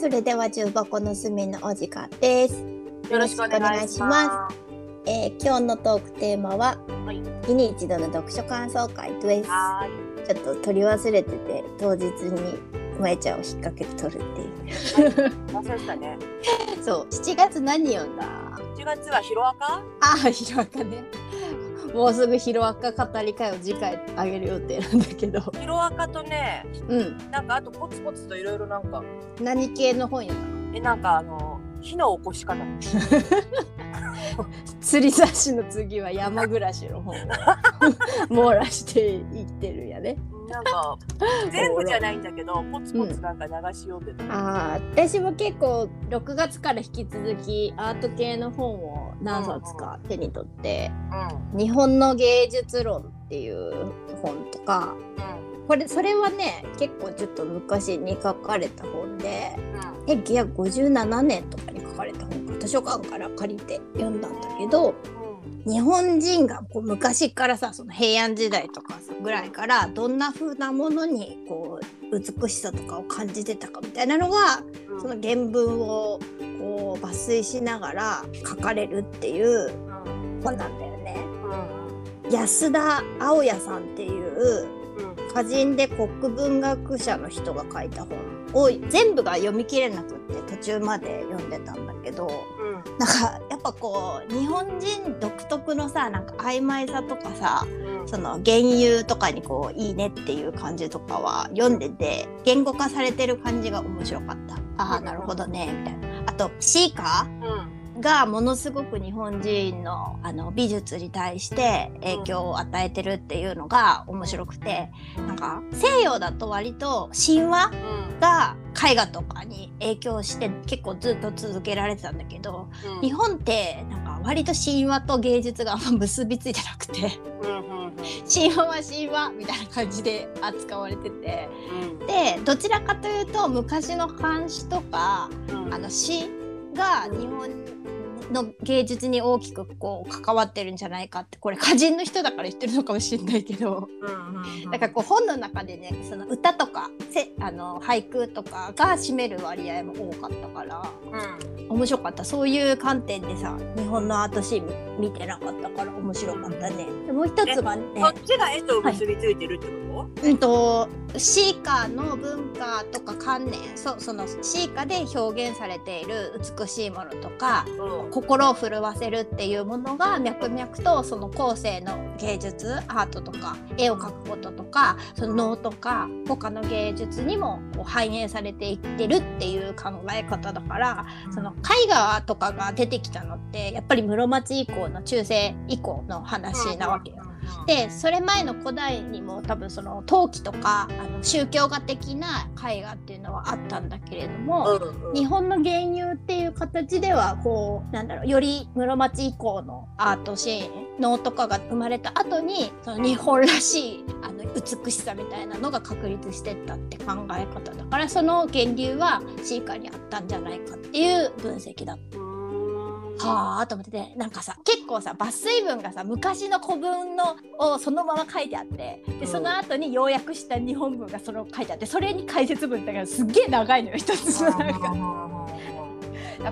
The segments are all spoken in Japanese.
それでは重箱の隅のお時間です。よろしくお願いします。えー今日のトークテーマは、はい日に一度の読書感想会です。はちょっと取り忘れてて、当日にまえちゃんを引っ掛けて取るっていう。忘れてたね。そう、7月何読んだ？1月はヒロアカ？ああ、ヒロアカね。もうすぐヒロアカ語り会を次回あげる予定なんだけど。ヒロアカとね、うん。なんかあとポツポツといろいろなんか、何系の本読んだの？え、なんかあの、火の起こし方。釣り雑誌の次は山暮らしの本を網羅していってるんやね。なんか、全部じゃないんだけど、ポツポツなんか流し読んでた。ああ私も結構6月から引き続きアート系の本を何冊か手に取ってう「日本の芸術論」っていう本とかん。うん。これそれはね結構ちょっと昔に書かれた本で1957年とかに書かれた本が図書館から借りて読んだんだけどうん。日本人がこう昔からさその平安時代とかさぐらいからどんな風なものにこう美しさとかを感じてたかみたいなのがうん。その原文をこう抜粋しながら書かれるっていううん。本なんだよね。うん。安田青也さんっていううん。歌人で国文学者の人が書いた本を全部が読み切れなくって途中まで読んでたんだけどうん。なんかやっぱこう日本人独特のさなんか曖昧さとかさうん。その原由とかにこういいねっていう感じとかは読んでて言語化されてる感じが面白かった。ああなるほどねみたいな。あとシーカうん。ーがものすごく日本人のあの美術に対して影響を与えてるっていうのが面白くてなんか西洋だと割と神話うん。が絵画とかに影響して結構ずっと続けられてたんだけどうん。日本ってなんか割と神話と芸術があんま結びついてなくて。神話は神話みたいな感じで扱われててうん。でどちらかというと昔の漢詩とかうん。あの詩が日本の芸術に大きくこう関わってるんじゃないかってこれ歌人の人だから言ってるのかもしれないけどうん。だからこう本の中でねその歌とかせあの俳句とかが占める割合も多かったからうん。面白かったそういう観点でさ日本のアートシーン見てなかったから面白かったね。でもう一つがねこっちが絵と結びついてるってこうんとシーカの文化とか観念そそのシーカで表現されている美しいものとかとうん。心を震わせるっていうものが脈々とその後世の芸術アートとか絵を描くこととかその能とか他の芸術にもこう反映されていってるっていう考え方だからその絵画とかが出てきたのってやっぱり室町以降の中世以降の話なわけよ。でそれ前の古代にも多分その陶器とかあの宗教画的な絵画っていうのはあったんだけれども、うん。日本の原由っていう形ではこうなんだろうより室町以降のアートシーン能とかが生まれた後にその日本らしいあの美しさみたいなのが確立してったって考え方だからその源流はシーカにあったんじゃないかっていう分析だった。はあと思っててなんかさ結構さ抜粋文がさ昔の古文のをそのまま書いてあってでその後に要約した日本文がそれを書いてあってそれに解説文だからすっげえ長いのよ一つのなんか。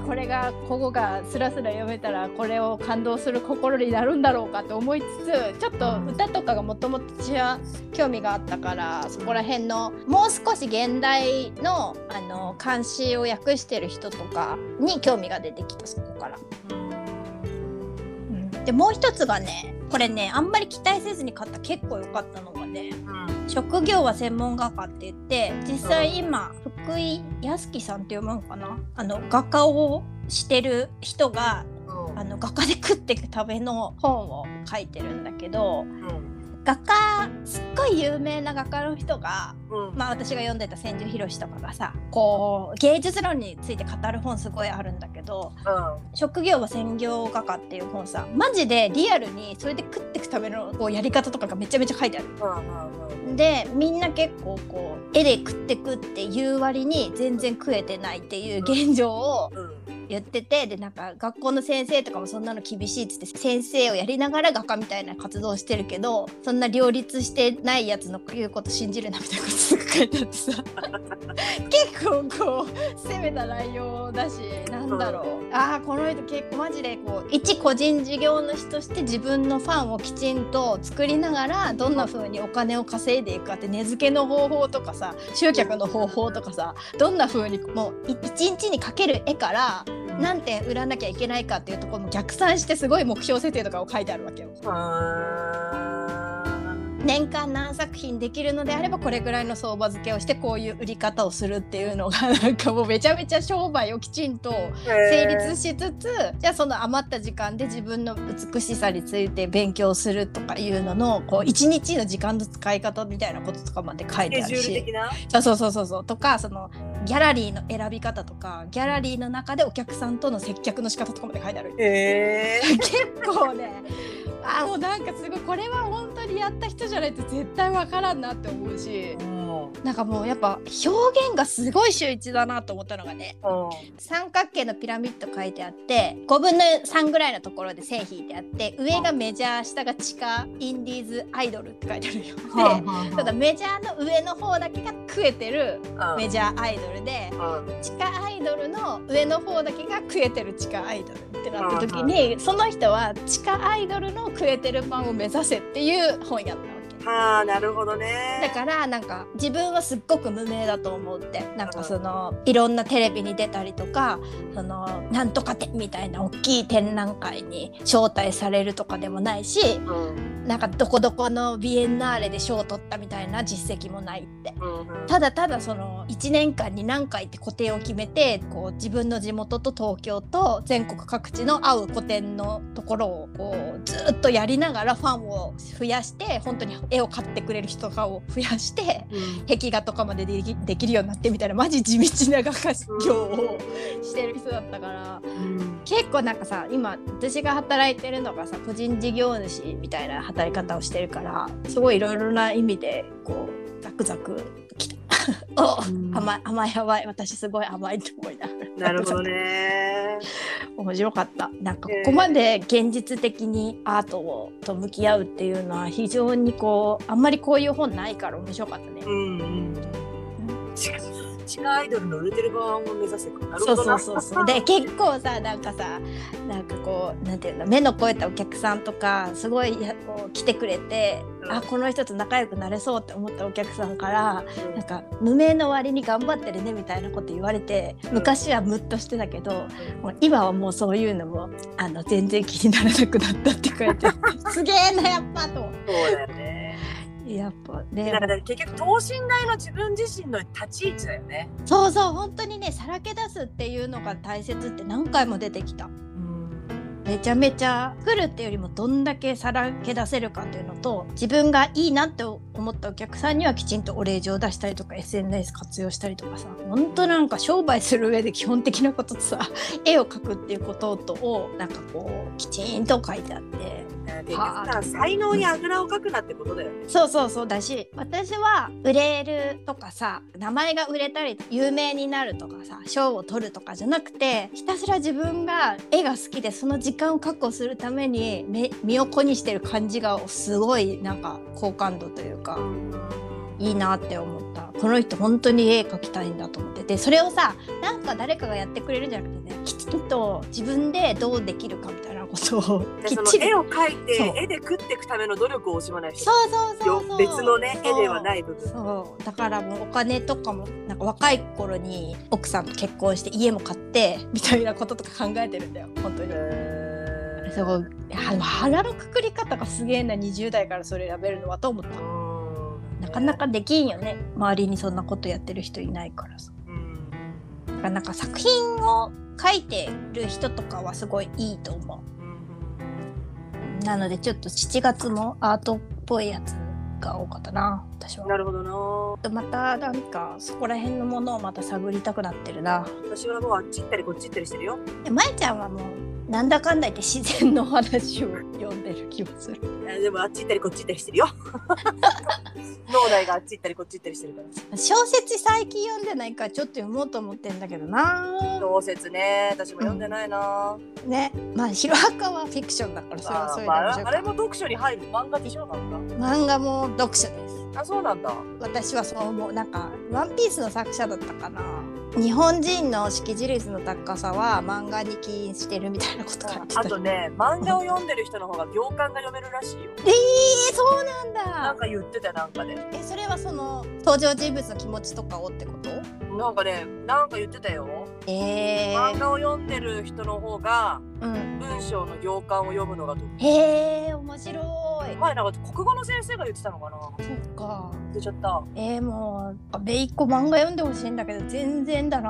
これがここがスラスラ読めたらこれを感動する心になるんだろうかと思いつつちょっと歌とかがもともと私は興味があったからそこら辺のもう少し現代のあの漢詩を訳してる人とかに興味が出てきたそこから。でもう一つがねこれねあんまり期待せずに買った結構良かったのがね職業は専門画家って言って実際今福井康樹さんって読むのかな？あの画家をしてる人があの画家で食っていくための本を書いてるんだけど画家すっごい有名な画家の人がまあ私が読んでた千住博とかがさこう芸術論について語る本すごいあるんだけど職業は専業画家っていう本さマジでリアルにそれで食っていくためのこうやり方とかがめちゃめちゃ書いてある。でみんな結構こう絵で食ってくっていう割に全然食えてないっていう現状を言っててでなんか学校の先生とかもそんなの厳しいっつって先生をやりながら画家みたいな活動をしてるけどそんな両立してないやつの言うこと信じるなみたいなことすぐ書いてあってさ。結構こう攻めた内容だしなんだろう、ああこの人結構マジでこう一個人事業主として自分のファンをきちんと作りながらどんな風にお金を稼いでいくかって値付けの方法とかさ集客の方法とかさどんな風にもうい一日に描ける絵から何点売らなきゃいけないかっていうところも逆算してすごい目標設定とかを書いてあるわけよ。年間何作品できるのであればこれぐらいの相場付けをしてこういう売り方をするっていうのがなんかもうめちゃめちゃ商売をきちんと成立しつつじゃあその余った時間で自分の美しさについて勉強するとかいうののこう一日の時間の使い方みたいなこととかまで書いてあるし。そうそうそうそうそう。とかそのギャラリーの選び方とかギャラリーの中でお客さんとの接客の仕方とかまで書いてある。結構ねあもうなんかすごいこれは本当にやった人じゃないと絶対わからんなって思うし、うん、なんかもうやっぱ表現がすごい秀逸だなと思ったのがね、うん、三角形のピラミッド書いてあって5分の3ぐらいのところで線引いてあって上がメジャー下が地下インディーズアイドルって書いてあるよ。でただメジャーの上の方だけが食えてるメジャーアイドルで、地下アイドルの上の方だけが食えてる地下アイドルってなった時にその人は地下アイドルの食えてるパンを目指せっていう本やったあなるほどね。だからなんか自分はすっごく無名だと思うってなんかそのいろんなテレビに出たりとかそのなんとか展みたいな大きい展覧会に招待されるとかでもないし、うん、なんかどこどこのビエンナーレで賞を取ったみたいな実績もないって、うん、ただただその1年間に何回って固定を決めてこう自分の地元と東京と全国各地の合う個展のところをこうずっとやりながらファンを増やして本当に絵を買ってくれる人を増やして、うん、壁画とかまでできできるようになってみたいなマジ地道な画家業をしてる人だったから、うん、結構なんかさ今私が働いてるのがさ個人事業主みたいな働き方をしてるからすごいいろいろな意味でこうザクザクきた。お、甘い甘い甘い私すごい甘いと思いな。なるほどね。面白かったなんかここまで現実的にアートをと向き合うっていうのは非常にこうあんまりこういう本ないから面白かったね。うん、うん地下アイドルの売れてる側を目指せなるほどそうそうそうで結構さなんかさなんかこうなんていうの目の肥えたお客さんとかすごいこう来てくれて、うん、あこの人と仲良くなれそうって思ったお客さんから、うん、なんか無名の割に頑張ってるねみたいなこと言われて昔はムッとしてたけど、うん、今はもうそういうのもあの全然気にならなくなったって書いて すげえなやっぱと。そうだよねやっぱね。だから結局等身大の自分自身の立ち位置だよね。そうそう本当にねさらけ出すっていうのが大切って何回も出てきた。めちゃめちゃ来るっていうよりもどんだけさらけ出せるかっていうのと自分がいいなって思ったお客さんにはきちんとお礼状を出したりとか SNS 活用したりとかさほんとなんか商売する上で基本的なこととさ絵を描くっていうこととをなんかこうきちんと書いてあって才能にあぐらをかくなってことだよね。そうそうそうだし私は売れるとかさ名前が売れたり有名になるとかさ賞を取るとかじゃなくてひたすら自分が絵が好きでその時間を確保するために身を粉にしてる感じがすごいなんか好感度というか。いいなって思ったこの人本当に絵描きたいんだと思ってでそれをさなんか誰かがやってくれるんじゃなくてねきちんと自分でどうできるかみたいなことをきっちり。絵を描いて絵で食っていくための努力を惜しまない人。そうそうそうそう。別のね絵ではない部分。そう。だからもうお金とかもなんか若い頃に奥さんと結婚して家も買ってみたいなこととか考えてるんだよ。本当に。すごい腹のくくり方がすげえな20代からそれ選べるのはと思った。なかなかできんよね。周りにそんなことやってる人いないからさ。なんか作品を書いてる人とかはすごいいいと思う。なのでちょっと7月のアートっぽいやつが多かったな私は。なるほどな。またなんかそこら辺のものをまた探りたくなってるな。私はもうあっち行ったりこっち行ったりしてるよ。えまえちゃんはもうなんだかんだ言って自然の話を読んでる気もする。えでもあっち行ったりこっち行ったりしてるよ。脳内があっち行ったりこっち行ったりしてるから。小説最近読んでないからちょっと読もうと思ってんだけどな。小説ね。私も読んでないな、ね、まあヒロアカはフィクションだからそれはそれでまあ、面白いかあれも読書に入る漫画でしょなんか。漫画も読書です。あそうなんだ。私はそう思う。なんか「ワンピースの作者だったかな日本人の識字率の高さは漫画に起因してるみたいなこと書いてた。あとね漫画を読んでる人の方が行間が読めるらしいよ。えー、そうなんだ。なんか言ってたよなんかでえそれはその登場人物の気持ちとかをってこと？なんかねなんか言ってたよ。えー、漫画を読んでる人の方がうん。文章の行間を読むのが得意。へえ面白い。前なんか国語の先生が言ってたのかな。そっか。言っちゃった。えー、もうべいっ子漫画読んでほしいんだけど全然だな。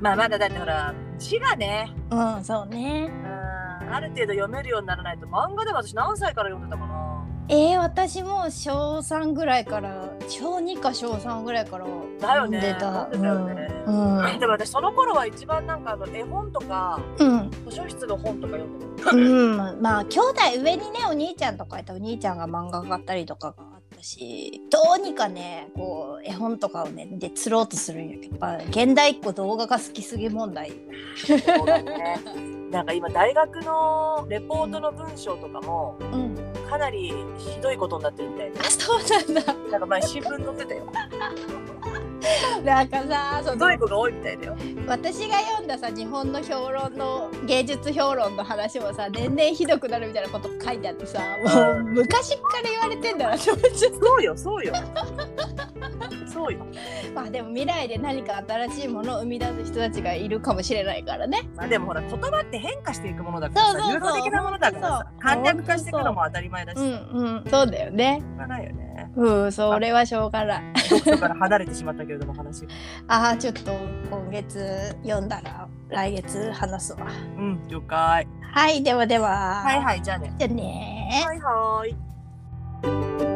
まあまだだってほら字がね。うんそうね。うんある程度読めるようにならないと漫画でも私何歳から読んでたかな。えー、私も小3ぐらいから小2か小3ぐらいから読んでた。読んでたよね。うん でも私その頃は一番なんかあの絵本とかうん、図書室の本とか読んでた。うん、まあ兄弟上にねお兄ちゃんとかいたお兄ちゃんが漫画買ったりとかがあったしどうにかねこう絵本とかをねで釣ろうとするんやけどやっぱ現代っ子動画が好きすぎ問題。そうだね。なんか今大学のレポートの文章とかもうん。かなりひどいことになってるみたいで。あそうなんだ。なんか前新聞載ってたよなんかさそひのどい子が多いみたいだよ。私が読んださ日本の評論の芸術評論の話もさ年々ひどくなるみたいなこと書いてあってさもう昔っから言われてんだなって思っちゃっそうよそうよ。そうよ。た まあでも未来で何か新しいものを生み出す人たちがいるかもしれないからね。まあでもほら言葉って変化していくものだからさ流動的なものだからさ簡略化していくのも当たり前だし。うんうん。そうだよね。よねうんそれはしょうがない。読書から離れてしまったけれども話が。ああちょっと今月読んだら来月話すわ。うん了解。はいではでは。はいはいじゃあね。じゃあねはいはい